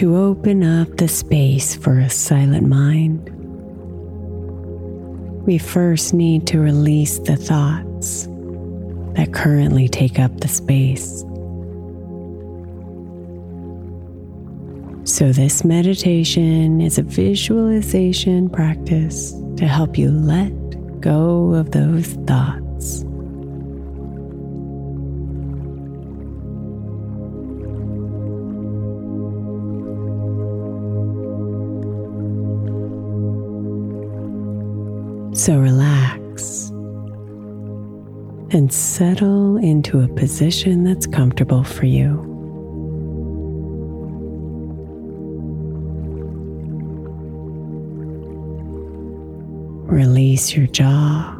To open up the space for a silent mind, we first need to release the thoughts that currently take up the space. So, this meditation is a visualization practice to help you let go of those thoughts. So relax and settle into a position that's comfortable for you. Release your jaw.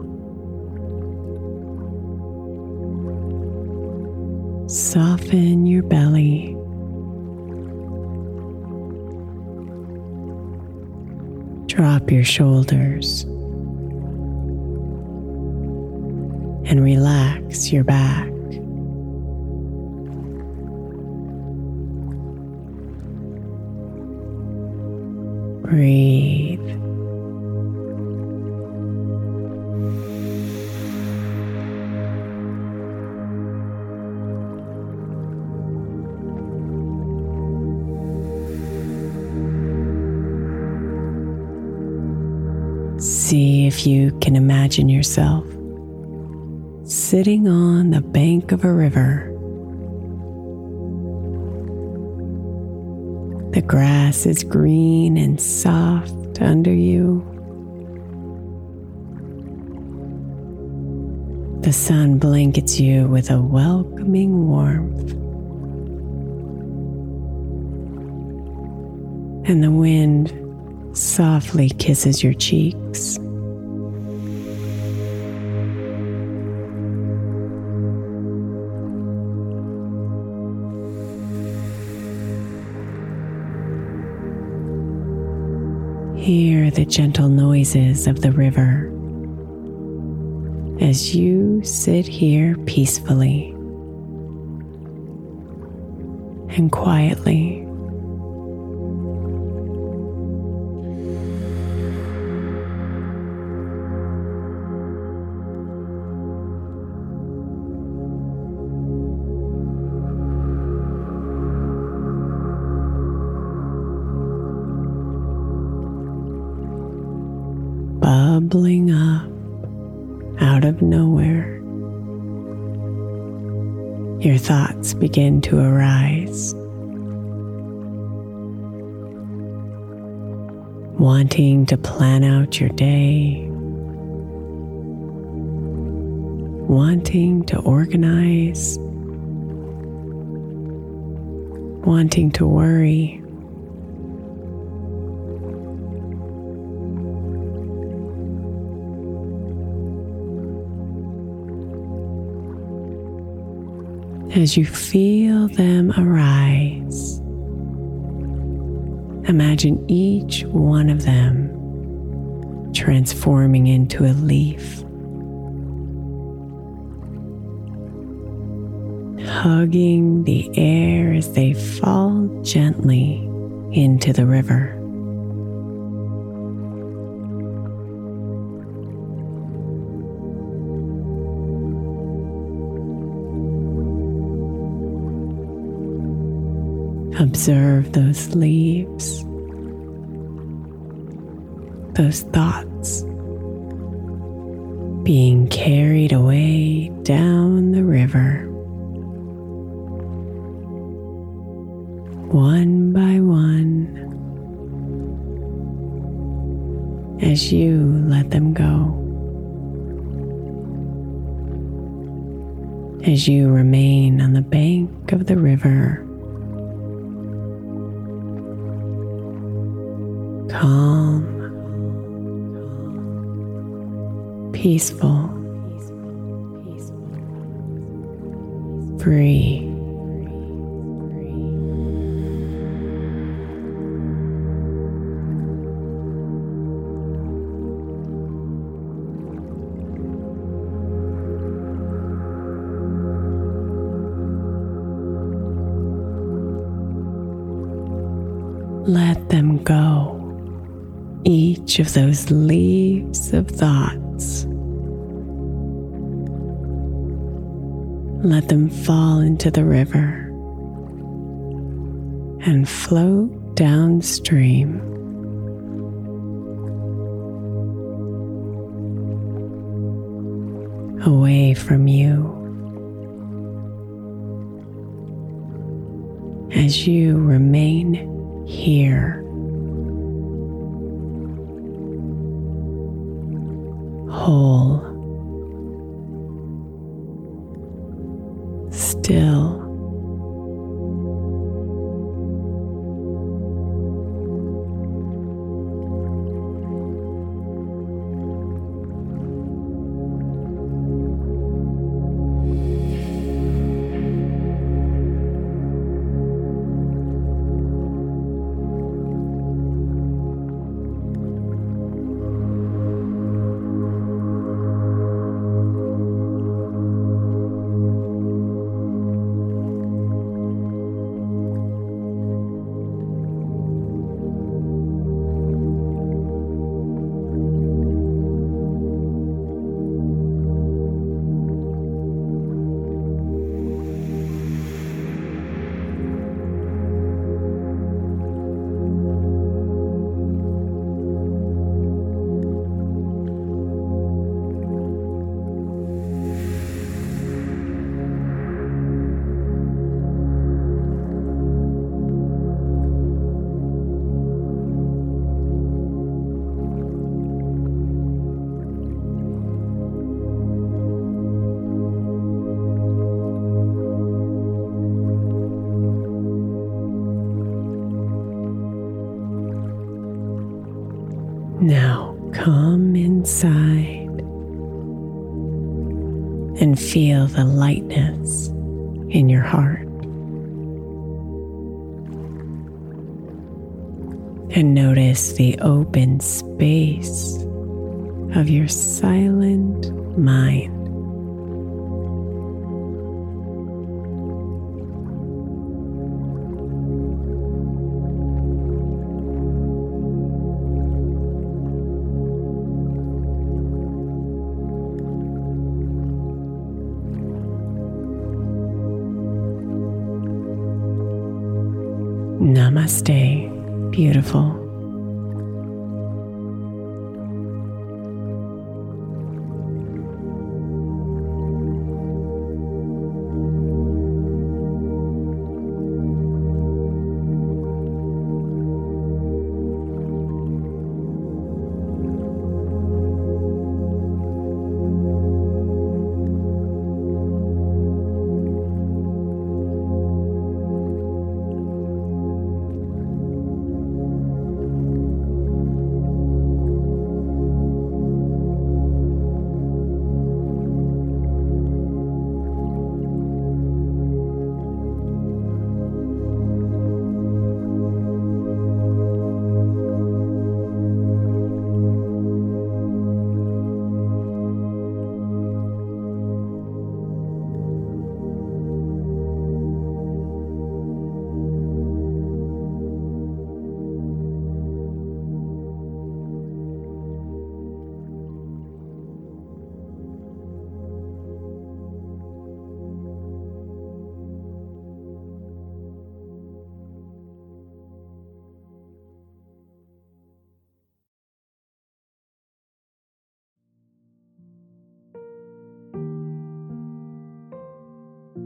Soften your belly. Drop your shoulders. And relax your back. Breathe. See if you can imagine yourself sitting on the bank of a river. The grass is green and soft under you. The sun blankets you with a welcoming warmth. And the wind softly kisses your cheeks. The gentle noises of the river as you sit here peacefully and quietly. Bubbling up out of nowhere. Your thoughts begin to arise. wanting to plan out your day, wanting to organize, wanting to worry. As you feel them arise, imagine each one of them transforming into a leaf, hugging the air as they fall gently into the river. Observe those leaves, those thoughts being carried away down the river. One by one, as you let them go. As you remain on the bank of the river calm, peaceful, free. Let them go each of those leaves of thoughts. Let them fall into the river and float downstream. Away from you as you remain here. Whole, Now come inside and feel the lightness in your heart. And notice the open space of your silent mind. Namaste, beautiful.